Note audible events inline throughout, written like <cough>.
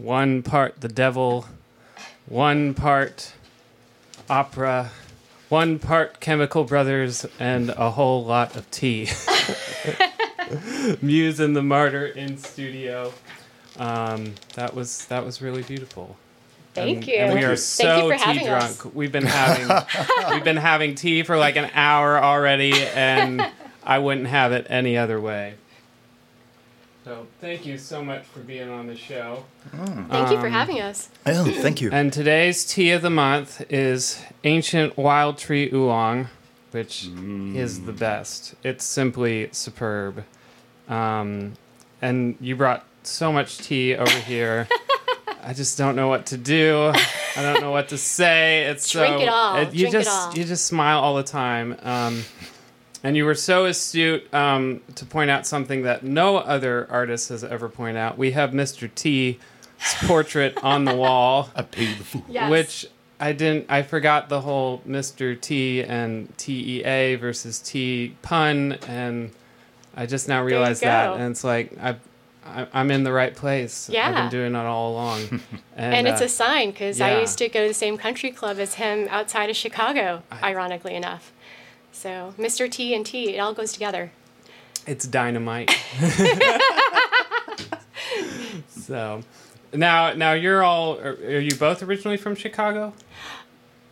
One part the devil, one part opera, one part Chemical Brothers, and a whole lot of tea. <laughs> Muse and the Martyr in studio. Um, that was that was really beautiful. Thank And- you. And we are Thank so tea drunk. us. We've been having we've been having tea for like an hour already, and I wouldn't have it any other way. So thank you so much for being on the show. Thank you for Um, having us. Oh, thank you. And today's tea of the month is ancient wild tree oolong, which is the best. It's simply superb. Um, and you brought so much tea over here. <laughs> I just don't know what to do. I don't know what to say. It's Drink so it all. you Drink it just all. you just smile all the time. Um, and you were so astute um, to point out something that no other artist has ever pointed out. We have Mr. T's portrait <laughs> on the wall I paid the fool. Yes. which I didn't. I forgot the whole Mr. T and T E A versus T pun, and I just now you realized that, go. and it's like I, I I'm in the right place. Yeah. I've Yeah. been doing it all along, <laughs> and, and it's uh, a sign because I used to go to the same country club as him outside of Chicago, ironically enough. So Mr. T and T, it all goes together. it's dynamite. <laughs> so now now you're all are, are you both originally from Chicago?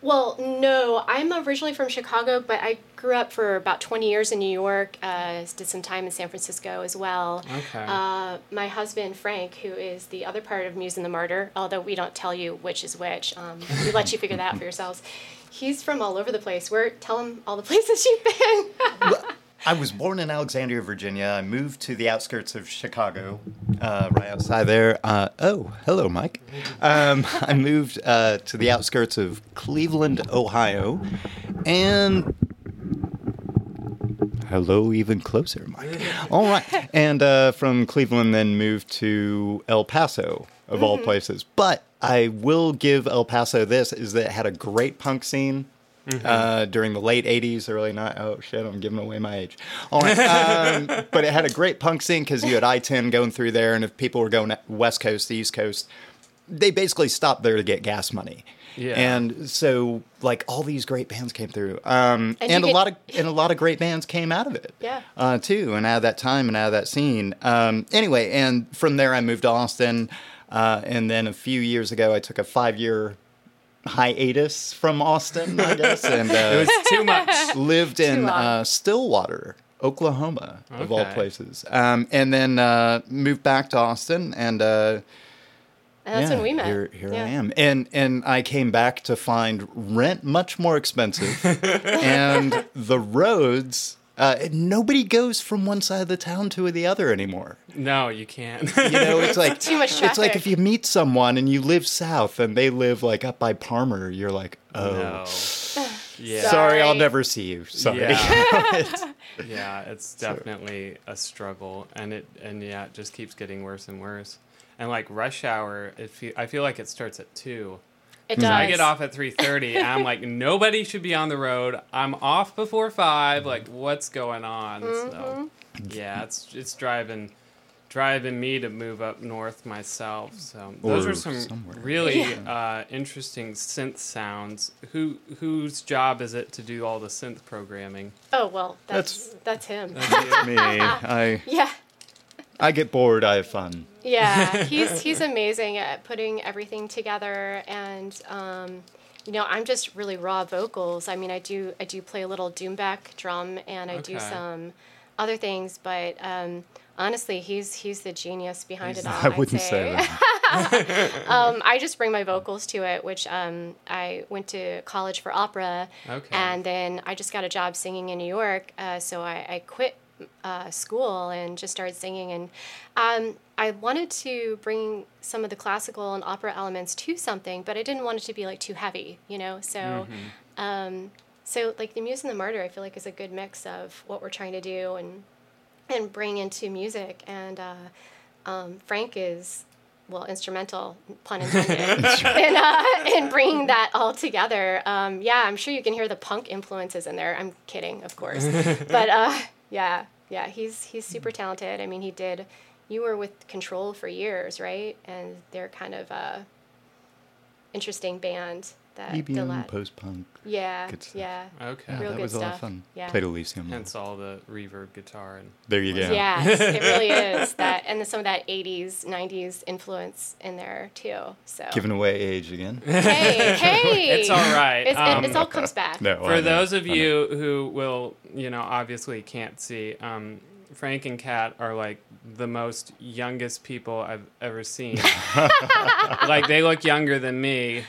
Well, no, I'm originally from Chicago, but I grew up for about 20 years in New York. Uh, did some time in San Francisco as well. Okay. Uh, my husband Frank, who is the other part of Muse and the Martyr, although we don't tell you which is which, um, we let you figure that out for yourselves. He's from all over the place. We're tell him all the <laughs> places you've been. I was born in Alexandria, Virginia. I moved to the outskirts of Chicago, uh, right outside there. Uh, oh, hello, Mike. Um, I moved uh, to the outskirts of Cleveland, Ohio, and Hello, even closer, Mike. All right. And uh, from Cleveland, then moved to El Paso, of all places. But I will give El Paso this is that it had a great punk scene. Uh, during the late 80s, early 90s. Oh, shit, I'm giving away my age. All right. Um, <laughs> but it had a great punk scene because you had I 10 going through there, and if people were going West Coast, the East Coast, they basically stopped there to get gas money. Yeah. And so, like, all these great bands came through. Um, And and a could- lot of and a lot of great bands came out of it. Yeah. Uh, too, and out of that time and out of that scene. Um, anyway, and from there I moved to Austin, uh, and then a few years ago I took a five year hiatus from Austin, I guess, <laughs> and It uh, was too much. lived in uh, Stillwater, Oklahoma, of all places, um, and then uh, moved back to Austin and. Uh, And that's yeah, when we met. Here, here Yeah. I am, and and I came back to find rent much more expensive, <laughs> and the roads. Uh, nobody goes from one side of the town to the other anymore. No, you can't. You know, it's <laughs> like Too much It's like if you meet someone and you live south and they live like up by Palmer, you're like, oh, no. Yeah. <sighs> sorry, I'll never see you. Sorry. Yeah. <laughs> <laughs> yeah, it's definitely a struggle, and it and yeah, it just keeps getting worse and worse. And like rush hour, it fe- I feel like it starts at two. It does. I get off at three thirty, I'm like, <laughs> nobody should be on the road. I'm off before five. Like, what's going on? So, yeah, it's it's driving driving me to move up north myself. So those Or are some somewhere. really uh, interesting synth sounds. Who whose job is it to do all the synth programming? Oh well, that's that's, him. That's me. <laughs> I yeah. I get bored. I have fun. Yeah, <laughs> he's he's amazing at putting everything together, and um, you know, I'm just really raw vocals. I mean, I do I do play a little doumbek drum, and I do some other things, but um, honestly, he's he's the genius behind it all. I wouldn't say that. <laughs> um, I just bring my vocals to it, which um, I went to college for opera, Okay. and then I just got a job singing in New York. Uh, so I, I quit uh, school and just started singing. And um, I wanted to bring some of the classical and opera elements to something, but I didn't want it to be like too heavy, you know. So. Um, so like the Muse and the Martyr, I feel like is a good mix of what we're trying to do and and bring into music. And uh, um, Frank is well instrumental, pun intended, <laughs> in uh, in bringing that all together. Um, yeah, I'm sure you can hear the punk influences in there. I'm kidding, of course, <laughs> but uh, yeah, yeah, he's he's mm-hmm. super talented. I mean, he did. You were with Control for years, right? And they're kind of a interesting band that EBM, Delat- post punk. yeah, Good stuff. yeah. Okay. Yeah, Real that good was a lot of stuff. fun. Yeah. Played Elysium. Hence all the reverb guitar and There you go. Yes, it really <laughs> is that, and some of that '80s, '90s influence in there too. So Giving away age again. <laughs> hey, hey, <laughs> It's all right. It's, Um, it, it's all comes back. No, I For know, those of I know. you who will, you know, obviously can't see, um, Frank and Kat are like the most youngest people I've ever seen. like they look younger than me.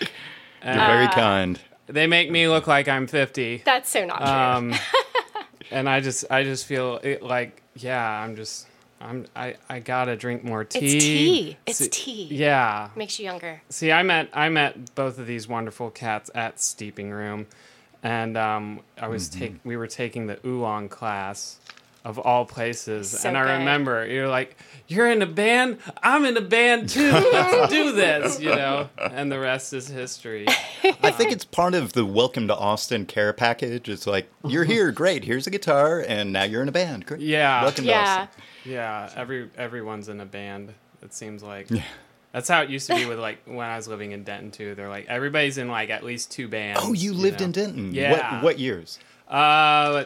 You're very Uh, kind. they make me look like I'm 50. That's so not true. Um, <laughs> and I just, I just feel it like, yeah, I'm just, I'm, I, I gotta drink more tea. It's tea. It's See- tea. Yeah. Makes you younger. See, I met I met both of these wonderful cats at Steeping Room, and um, I was Mm-hmm. take we were taking the oolong class of all places, So and I good. remember you're like, "You're in a band, I'm in a band too. Let's <laughs> do this," you know, and the rest is history. <laughs> I think it's part of the welcome to Austin care package. It's like you're here, great. Here's a guitar, and now you're in a band. Great. Yeah. Welcome to Yeah. Austin. Yeah, every everyone's in a band. It seems like. Yeah. That's how it used to be with like when I was living in Denton too. They're like everybody's in like at least two bands. Oh, you lived know? in Denton. Yeah. What, what years? Uh,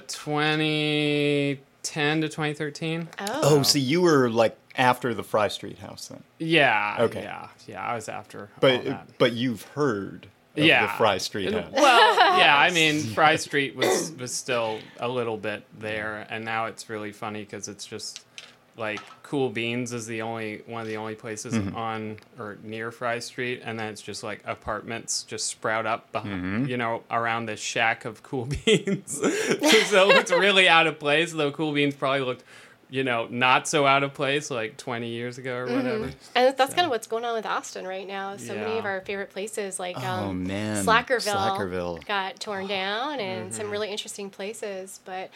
2010 to 2013. Oh, Oh, see, you were like after the Fry Street house then. Yeah. Okay. Yeah. Yeah. I was after all But that. but you've heard of Yeah. the Fry Street house. Well, yeah. I mean, Fry <laughs> Street was was still a little bit there, and now it's really funny because it's just like Cool Beans is the only one of the only places Mm-hmm. on or near Fry Street, and then it's just like apartments just sprout up, behind, Mm-hmm. you know, around the shack of Cool <laughs> Beans. <laughs> so it's really out of place. Though Cool Beans probably looked, you know, not so out of place like 20 years ago or whatever. and that's kind of what's going on with Austin right now. So many of our favorite places, like Oh, um, man. Slackerville, Slackerville. got torn down, and Mm-hmm. some really interesting places. But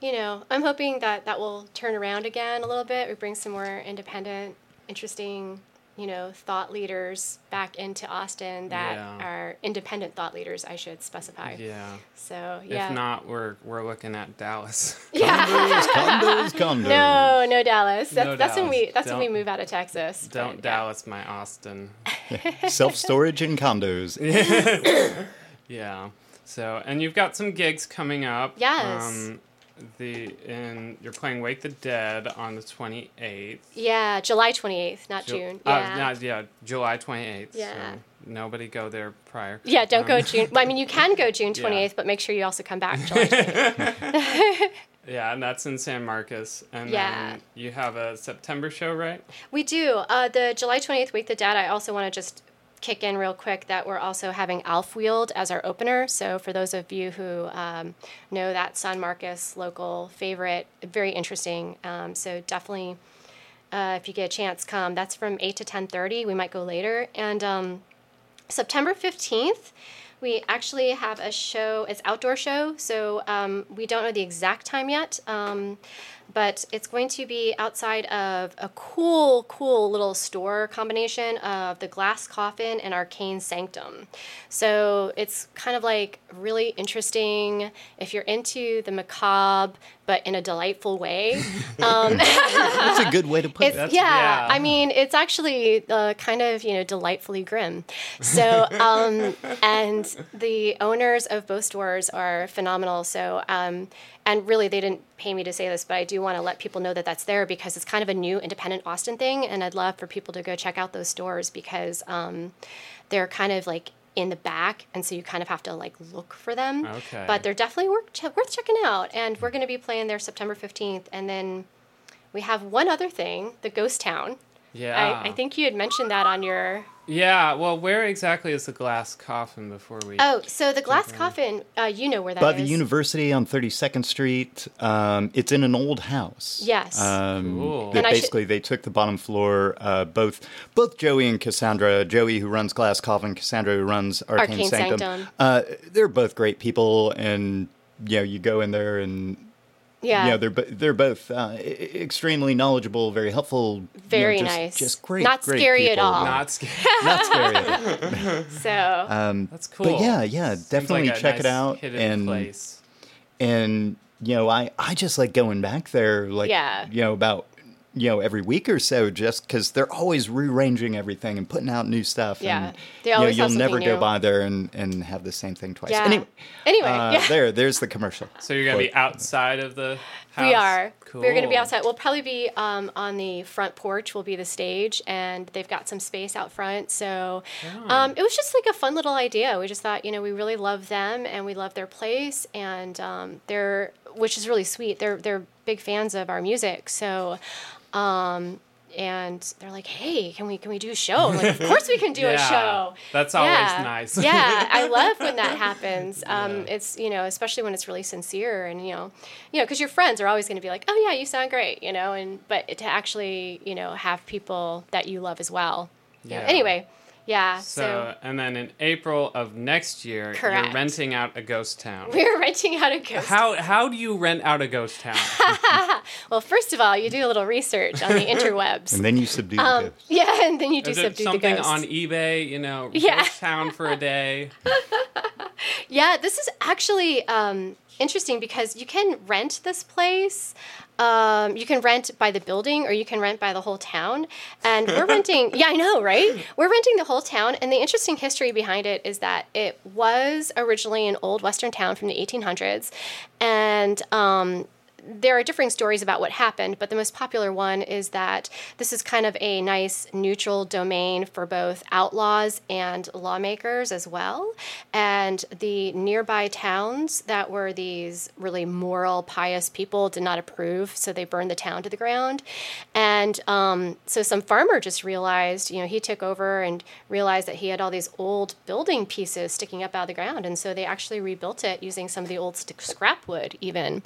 you know, I'm hoping that that will turn around again a little bit. We bring some more independent, interesting, you know, thought leaders back into Austin that Yeah. are independent thought leaders, I should specify. Yeah. So, yeah. If not, we're we're looking at Dallas. <laughs> yeah. Condos, condos, condos. No, no Dallas. That's No that's when we Dallas. that's when we move out of Texas. Don't yeah. Dallas my Austin. <laughs> Self storage and condos. <laughs> Yeah. So, and you've got some gigs coming up. Yes. Um, the and you're playing Wake the Dead on the 28th. Yeah, July 28th, not Ju- June. uh, Yeah. not- yeah, July 28th. Yeah. So nobody go there prior. yeah, don't go Um, June. Well, I mean, you can go <laughs> June Yeah. 28th, but make sure you also come back <laughs> July 28th. <laughs> Yeah, and that's in San Marcos. And Yeah. then you have a September show, right? We do. Uh, the July 28th Wake the Dead, I also want to just kick in real quick that we're also having Alfwield as our opener. So for those of you who um, know that San Marcos local favorite, very interesting. Um, so definitely, uh, if you get a chance, come. That's from 8 to 10.30. We might go later. And um, September 15th, we actually have a show. It's outdoor show, so um, we don't know the exact time yet. But it's going to be outside of a cool, cool little store combination of the Glass Coffin and Arcane Sanctum. So it's kind of like really interesting if you're into the macabre, but in a delightful way. <laughs> Um, That's a good way to put it. Yeah, yeah. I mean, it's actually uh, kind of you know delightfully grim. So, <laughs> um, and the owners of both stores are phenomenal. So, um, and really, they didn't pay me to say this, but I do want to let people know that that's there because it's kind of a new independent Austin thing, and I'd love for people to go check out those stores because um, they're kind of like in the back, and so you kind of have to like look for them. Okay. But they're definitely worth, worth checking out, and we're going to be playing there September fifteenth, and then. We have one other thing, the ghost town. Yeah. I, I think you had mentioned that on your. Yeah. Well, where exactly is the glass coffin before we? Oh, so the glass coffin, uh, you know where that is. By the university on 32nd Street. Um, it's in an old house. Yes. Um, Cool. that And I should- basically, they took the bottom floor. Uh, both both Joey and Cassandra. Joey, who runs Glass Coffin, Cassandra, who runs Arcane, Arcane Sanctum. Sanctum. Uh, they're both great people, and you know, you go in there and. Yeah. You know, they're they're both uh, extremely knowledgeable, very helpful, you know, Very just- nice. just great, Not great scary at all. Not scary. <laughs> not scary. at all. so. Um, That's cool. But yeah, yeah, Seems definitely like a check it out. And place. and you know, I I just like going back there, like Yeah. you know, about you know every week or so, just because they're always rearranging everything and putting out new stuff. Yeah. and, They you know, always have you'll never something go by there and and have the same thing twice. Yeah. Anyway, Anyway, uh, yeah. there, there's the commercial. So you're gonna be outside of the house. We are. Cool. We're going to be outside. We'll probably be um, on the front porch. Will be the stage, and they've got some space out front. So um, it was just like a fun little idea. We just thought, you know, we really love them and we love their place, and um, they're which is really sweet. They're they're big fans of our music. So. Um, and they're like, "Hey, can we can we do a show?" I'm like, "Of course we can do a <laughs> show." That's always yeah. nice. yeah, <laughs> I love when that happens. Um, Yeah. It's you know, especially when it's really sincere, and you know, you know, because your friends are always going to be like, "Oh yeah, you sound great," you know, and but to actually you know have people that you love as well. You know, Yeah. Anyway, yeah. So, So, and then in April of next year, Correct. you're renting out a ghost town. <laughs> we're renting out a ghost. How how do you rent out a ghost town? <laughs> well, first of all, you do a little research on the <laughs> interwebs. And then you subdue the Um, ghost. yeah, and then you do Is it subdue the something ghost. on eBay? You know, Yeah. ghost town for a day. Yeah, this is actually um, interesting because you can rent this place. Um, you can rent by the building or you can rent by the whole town. And we're renting, <laughs> yeah, I know, right? We're renting the whole town. And the interesting history behind it is that it was originally an old Western town from the 1800s. And um, there are differing stories about what happened, but the most popular one is that this is kind of a nice neutral domain for both outlaws and lawmakers as well. And the nearby towns that were these really moral, pious people did not approve, so they burned the town to the ground. And um, so some farmer just realized, you know, he took over and realized that he had all these old building pieces sticking up out of the ground. And so they actually rebuilt it using some of the old scrap wood, even.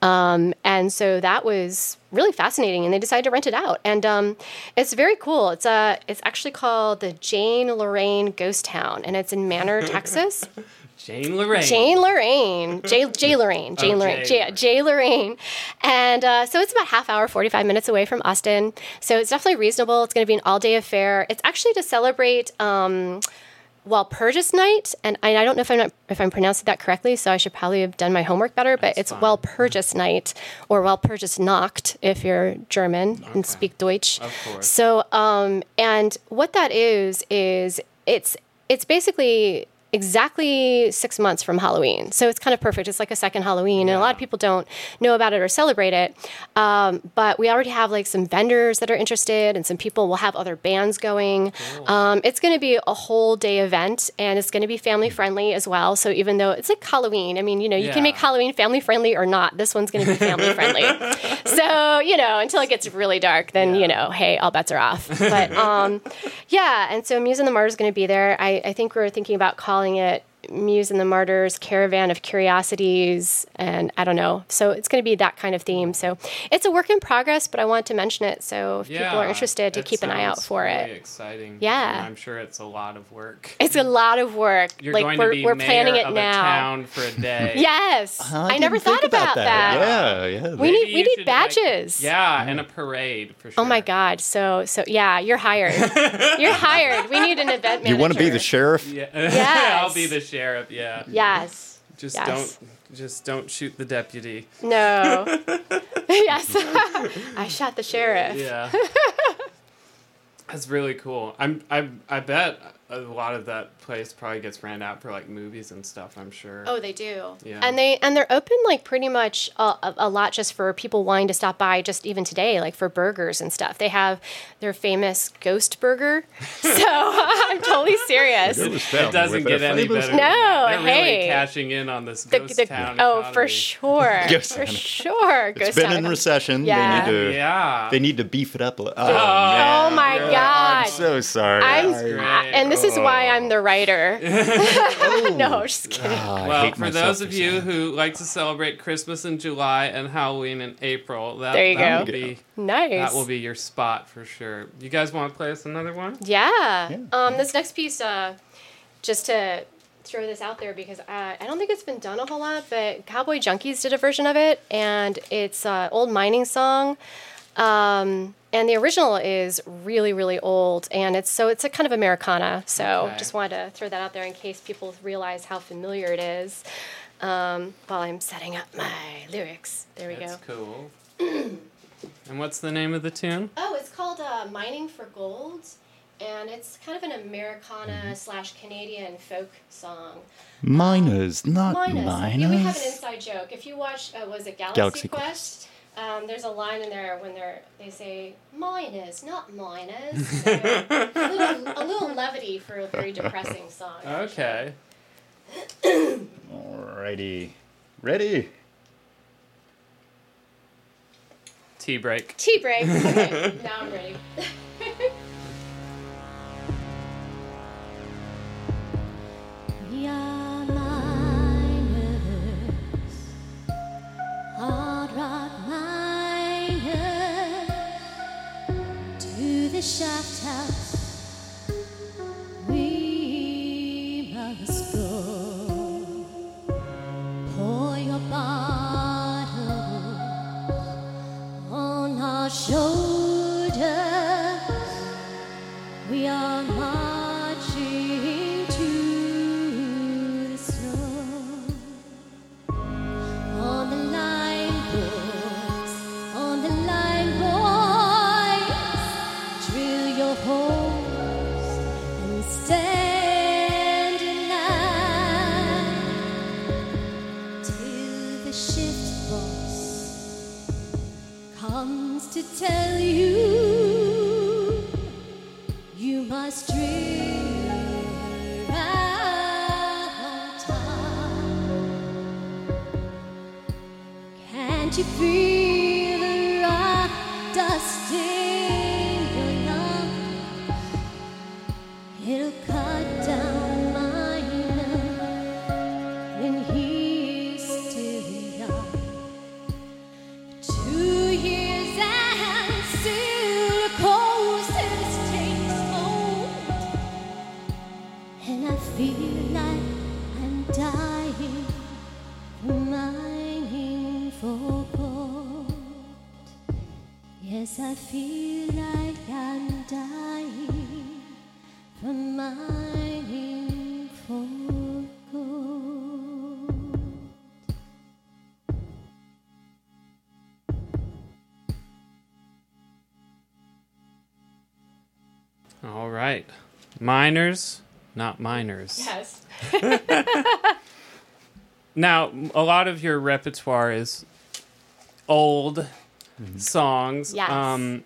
Um, and so that was really fascinating, and they decided to rent it out. And um, it's very cool. It's a, it's actually called the Jane Lorraine Ghost Town, and it's in Manor, <laughs> Texas. Jane Lorraine. Jane Lorraine, Jay, Jay Lorraine, Jane Oh, Lorraine, Jay Jay, Jay Lorraine, and uh, so it's about half hour, forty five minutes away from Austin. So it's definitely reasonable. It's going to be an all day affair. It's actually to celebrate. Um, Walpurgis Night, and I, I don't know if I'm not, if I'm pronouncing that correctly, so I should probably have done my homework better. But That's it's fine. Walpurgis Night or Walpurgis Nacht if you're German and speak Deutsch. Of course. So, um, and what that is is it's it's basically exactly six months from Halloween. So it's kind of perfect. It's like a second Halloween, and a lot of people don't know about it or celebrate it. Um, but we already have like some vendors that are interested, and some people will have other bands going. Um, it's going to be a whole day event, and it's going to be family friendly as well. So even though it's like Halloween, I mean, you know, you Yeah. can make Halloween family friendly or not. This one's going to be family friendly. <laughs> so you know, until it gets really dark, then you know, hey, all bets are off. But <laughs> um, yeah, and so Muse and the Martyrs is going to be there. I, I think we're thinking about calling it Muse and the Martyrs Caravan of Curiosities, and I don't know. So it's going to be that kind of theme. So it's a work in progress, but I want to mention it so if people are interested to keep an eye out sounds for really it. Exciting. Yeah. And I'm sure it's a lot of work. It's a lot of work. You're like going we're, to be we're mayor planning it of now. a town for a day. <laughs> Yes, Huh, I, never thought think about, that. Yeah, yeah. We Maybe need- we need should, like- badges. yeah, and a parade for sure. Oh my God! So so yeah, you're hired. you're <laughs> hired. We need an event manager. you want to be the sheriff? Yeah. Yes. <laughs> I'll be the sheriff. Yeah. Yes. Just Yes. don't. Just don't shoot the deputy. No. <laughs> yes. <laughs> I shot the sheriff. Yeah. <laughs> That's really cool. I'm. I. I bet a lot of that place probably gets ran out for like movies and stuff. I'm sure. Oh, they do. Yeah. And they and they're open like pretty much a, a, a lot just for people wanting to stop by just even today, like for burgers and stuff. They have their famous ghost burger. <laughs> so <laughs> I'm totally serious. It doesn't get any better. No. They're hey. really cashing in on this The- ghost the- town. oh, for sure. <laughs> Ghost for town. sure. It's Ghost been town in economy. recession. Yeah. They need to. Yeah. They need to beef it up. Oh, Oh, man. Oh my Yeah, God. I'm so sorry. I'm, I- and this is why I'm the writer. <laughs> <laughs> Oh. no, just kidding. Ah, I Well, for those of you who like to celebrate Christmas in July and Halloween in April, that, There you that go. will be Nice. that will be your spot for sure. You guys want to play us another one? Yeah. Yeah. Um, this next piece, uh, just to throw this out there because I, I don't think it's been done a whole lot, but Cowboy Junkies did a version of it, and it's an old mining song. Um, and the original is really, really old, and it's so it's a kind of Americana. So Okay. just wanted to throw that out there in case people realize how familiar it is. Um, while I'm setting up my lyrics, there we go. That's go. cool. <clears throat> and what's the name of the tune? Oh, it's called uh, Mining for Gold, and it's kind of an Americana Mm-hmm. slash Canadian folk song. Miners, not Minus. miners. Yeah, we have an inside joke. If you watch, uh, was it Galaxy, Galaxy Quest? Um, there's a line in there when they're they say miners, not miners. <laughs> So, a, little, a little levity for a very depressing song. Okay. Alrighty. Ready? Tea break. Tea break. <laughs> Okay, now I'm ready. <laughs> We shaft to tell you you must drill out. Can't you feel right. Miners, not miners. Yes. <laughs> Now, a lot of your repertoire is old songs. Yes. Um,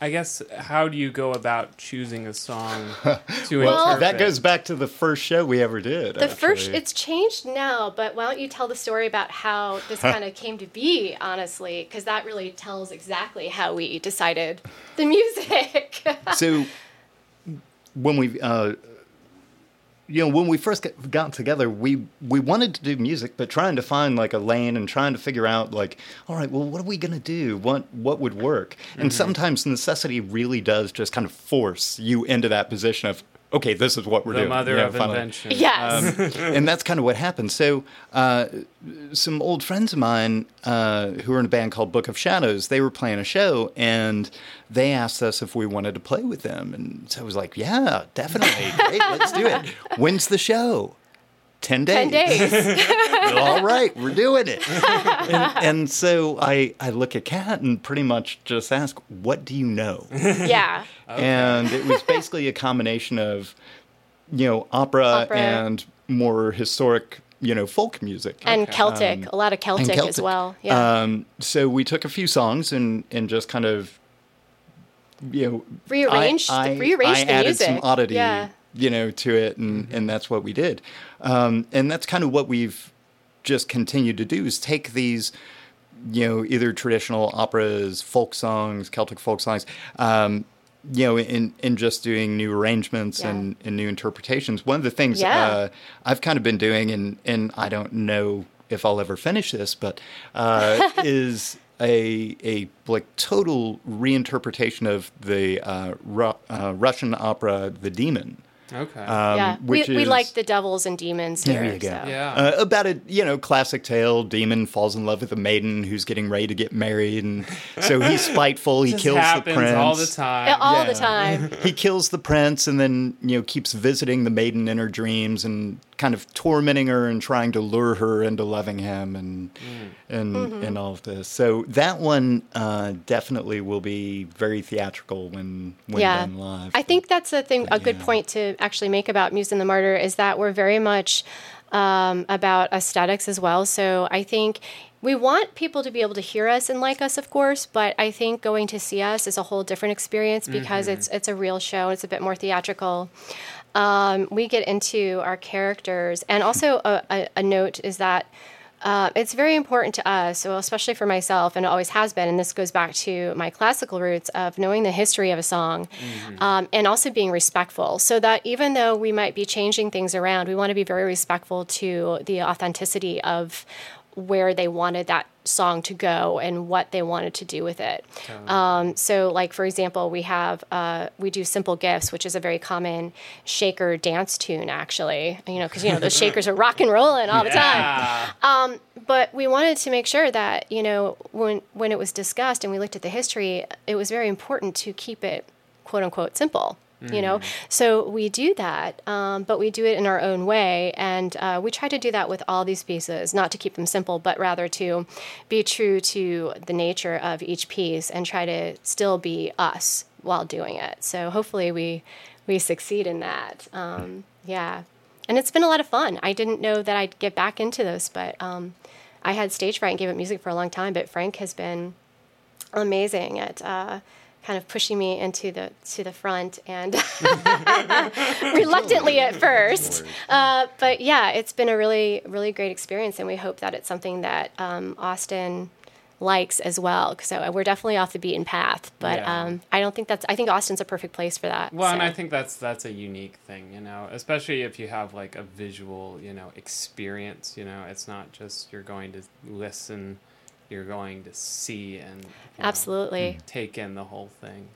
I guess how do you go about choosing a song <laughs> to Well- interpret? That goes back to the first show we ever did. The first, it's changed now, but why don't you tell the story about how this <laughs> kind of came to be, honestly? Because that really tells exactly how we decided the music. so when we uh you know when we first got, got together we we wanted to do music but trying to find like a lane and trying to figure out like all right well what are we going to do? What what would work? And sometimes necessity really does just kind of force you into that position of okay this is what we're the doing mother Yeah, of finally. invention. yes. Um, <laughs> and that's kind of what happened. So, uh, some old friends of mine uh, who were in a band called Book of Shadows, they were playing a show, and they asked us if we wanted to play with them. And so I was like, "Yeah, definitely, great, let's do it." <laughs> When's the show? Ten days. 10 days. <laughs> All right, we're doing it. <laughs> and, and so I, I look at Kat and pretty much just ask, "What do you know?" <laughs> yeah. and it was basically a combination of you know opera, Opera. and more historic you know folk music And Okay. Celtic, a lot of And Celtic, as well. Yeah. um, so we took a few songs and and just kind of you know Rearranged- I, I, rearranged I the added some music. oddity Yeah. You know to it and and that's what we did um, and that's kind of what we've just continued to do is take these you know either traditional operas folk songs celtic folk songs um, you know in in just doing new arrangements Yeah. and, and new interpretations one of the things Yeah. uh, i've kind of been doing and and i don't know if i'll ever finish this but uh, <laughs> is a a like total reinterpretation of the uh, Ru- uh, russian opera the demon Okay. um, yeah. We, which we is- like the devils and demons There here. you go. so. yeah. uh, about a you know classic tale. Demon falls in love with a maiden who's getting ready to get married, and so he's <laughs> spiteful. He kills the prince all the time. All Yeah. the time. He kills the prince, and then you know keeps visiting the maiden in her dreams and kind of tormenting her and trying to lure her into loving him, and and Mm-hmm. and all of this. So that one uh, definitely will be very theatrical when when yeah. done live. I think that's a thing, a good yeah. point to actually make about Muse and the Martyr is that we're very much um, about aesthetics as well. So I think we want people to be able to hear us and like us, of course, but I think going to see us is a whole different experience because it's it's a real show. It's a bit more theatrical. Um, we get into our characters, and also a, a, a note is that. Uh, it's very important to us, so especially for myself, and it always has been. And this goes back to my classical roots of knowing the history of a song, um, and also being respectful. So that even though we might be changing things around, we want to be very respectful to the authenticity of where they wanted that song to go and what they wanted to do with it. Um, so, like for example, we have uh, we do "Simple Gifts," which is a very common shaker dance tune, actually. You know, because you know those <laughs> shakers are rock and rolling all the time Yeah. but we wanted to make sure that you know when when it was discussed and we looked at the history it was very important to keep it quote unquote simple you know? So we do that um, but we do it in our own way and uh, we try to do that with all these pieces not to keep them simple but rather to be true to the nature of each piece and try to still be us while doing it. So hopefully we we succeed in that um, yeah. And it's been a lot of fun. I didn't know that i'd get back into this but um, I had stage fright and gave up music for a long time, but Frank has been amazing at uh, kind of pushing me into the to the front and <laughs> <laughs> reluctantly at first. Uh, but yeah, it's been a really really great experience, and we hope that it's something that um, Austin likes as well. So we're definitely off the beaten path, but Yeah. um, I don't think that's. I think Austin's a perfect place for that. Well, and. I think that's that's a unique thing, you know, especially if you have like a visual, you know, experience. You know, it's not just you're going to listen, you're going to see and you know, absolutely. take in the whole thing.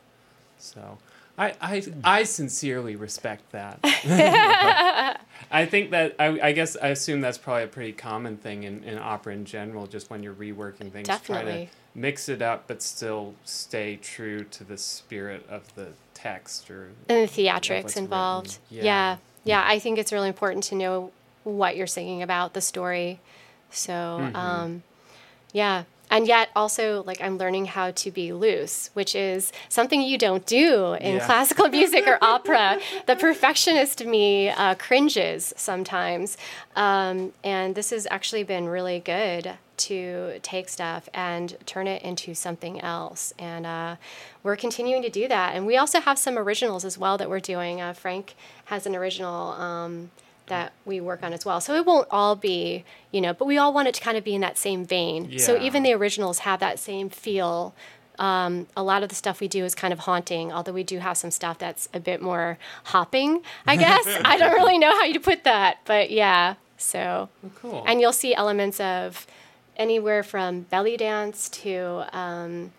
So, I, I, I sincerely respect that. <laughs> <laughs> I think that I, I guess I assume that's probably a pretty common thing in, in opera in general. Just when you're reworking things, try Definitely. to mix it up, but still stay true to the spirit of the text or and the theatrics involved. Yeah. Yeah. yeah, I think it's really important to know what you're singing about, the story. So, Mm-hmm. um, yeah. And yet, also, like, I'm learning how to be loose, which is something you don't do in Yeah. classical music or opera. The perfectionist me uh, cringes sometimes. Um, and this has actually been really good to take stuff and turn it into something else. And uh, we're continuing to do that. And we also have some originals as well that we're doing. Uh, Frank has an original. Um, that we work on as well. So it won't all be, you know, but we all want it to kind of be in that same vein. So even the originals have that same feel. Um, a lot of the stuff we do is kind of haunting, although we do have some stuff that's a bit more hopping, I guess. <laughs> I don't really know how you put that, but yeah. So, Oh, cool. and you'll see elements of anywhere from belly dance to um,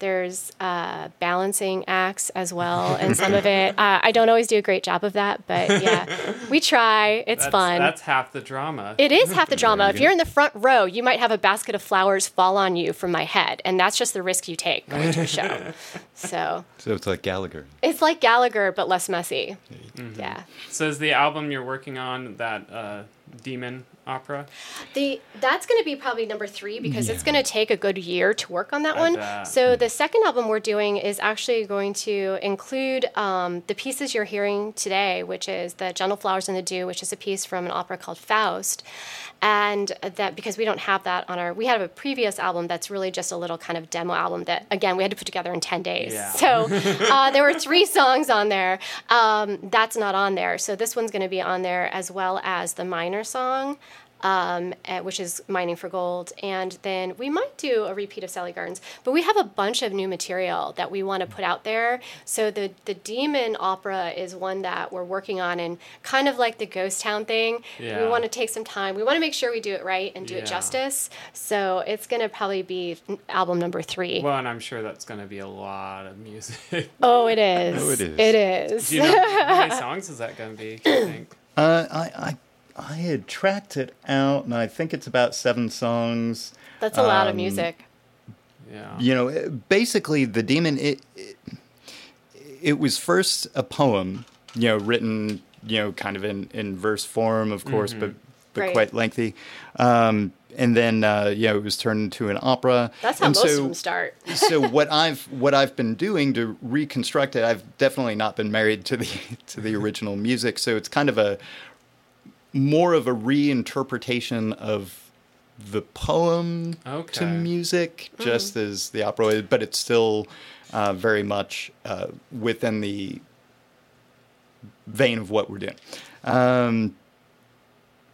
there's uh, balancing acts as well, and some of it. Uh, I don't always do a great job of that, but yeah, we try. It's that's, fun. That's half the drama. It is half the <laughs> drama. If you're in the front row, you might have a basket of flowers fall on you from my head, and that's just the risk you take going to a <laughs> show. So So it's like Gallagher. it's like Gallagher, but less messy. Yeah. so is the album you're working on that uh, demon opera? The that's going to be probably number three because it's going to take a good year to work on that I one. bet. So the second album we're doing is actually going to include um, the pieces you're hearing today, which is the Gentle Flowers in the Dew, which is a piece from an opera called Faust, and that because we don't have that on our, we have a previous album that's really just a little kind of demo album that again we had to put together in ten days. Yeah. So uh, there were three <laughs> songs on there. Um, that's not on there. So this one's going to be on there as well as the minor song um, which is Mining for Gold. And then we might do a repeat of Sally Gardens. But we have a bunch of new material that we want to put out there. So the, the Demon Opera is one that we're working on, and kind of like the Ghost Town thing, Yeah. we want to take some time. We want to make sure we do it right and do Yeah. it justice. So it's going to probably be album number three. Well, and I'm sure that's going to be a lot of music. <laughs> oh, it is. Oh, it is. It is. Do you know how many <laughs> songs is that going to be? Do you think? Uh, I, I I had tracked it out, and I think it's about seven songs. That's a lot of Um, music. Yeah. You know, basically, the demon. It, it it was first a poem, you know, written, you know, kind of in in verse form, of course, but but Right. quite lengthy. Um, and then uh, you know, it was turned into an opera. That's how and most so, of them start. <laughs> so what <laughs> I've what I've been doing to reconstruct it, I've definitely not been married to the <laughs> to the original music, so it's kind of a more of a reinterpretation of the poem to music, Mm-hmm. just as the opera, is, but it's still uh, very much uh, within the vein of what we're doing. Um,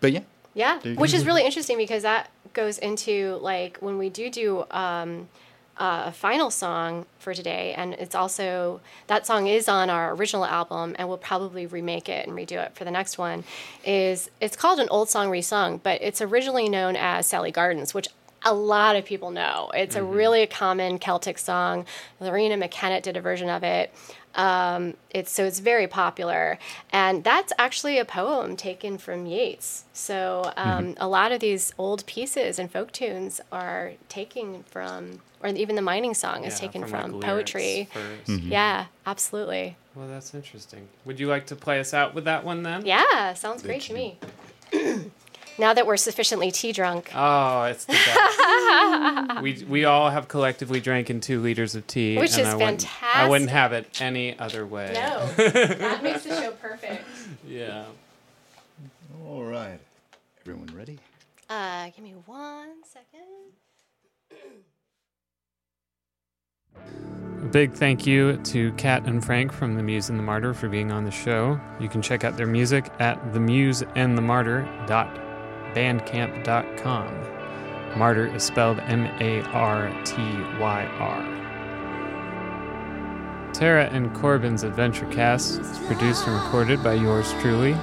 but yeah, Yeah, which is really interesting because that goes into like when we do do um, a final song for today, and it's also that song is on our original album, and we'll probably remake it and redo it for the next one. Is it's called an old song resung, but it's originally known as Sally Gardens, which a lot of people know. It's a really common Celtic song. Loreena McKennitt did a version of it. Um, it's so it's very popular, and that's actually a poem taken from Yeats. So um, a lot of these old pieces and folk tunes are taken from, or even the mining song is Yeah, taken like, from, lyrics poetry. first. Yeah, absolutely. Well, that's interesting. Would you like to play us out with that one then? Yeah, sounds great to me. <clears throat> now that we're sufficiently tea drunk. Oh, it's the best. <laughs> we we all have collectively drank in two liters of tea, Which and is I wouldn't, I wouldn't have it any other way. No, that makes the show perfect. <laughs> Yeah. all right, everyone ready? Uh, give me one second. A big thank you to Kat and Frank from The Muse and the Martyr for being on the show. You can check out their music at themuseandthemartyr.bandcamp.com. Martyr is spelled M A R T Y R. Tara and Corbin's Adventure Cast is produced and recorded by yours truly.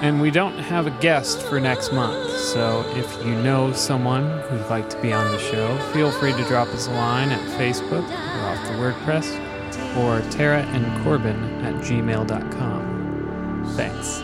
And we don't have a guest for next month, so if you know someone who'd like to be on the show, feel free to drop us a line at Facebook or off the WordPress. or Tara and Corbin at gmail.com. Thanks.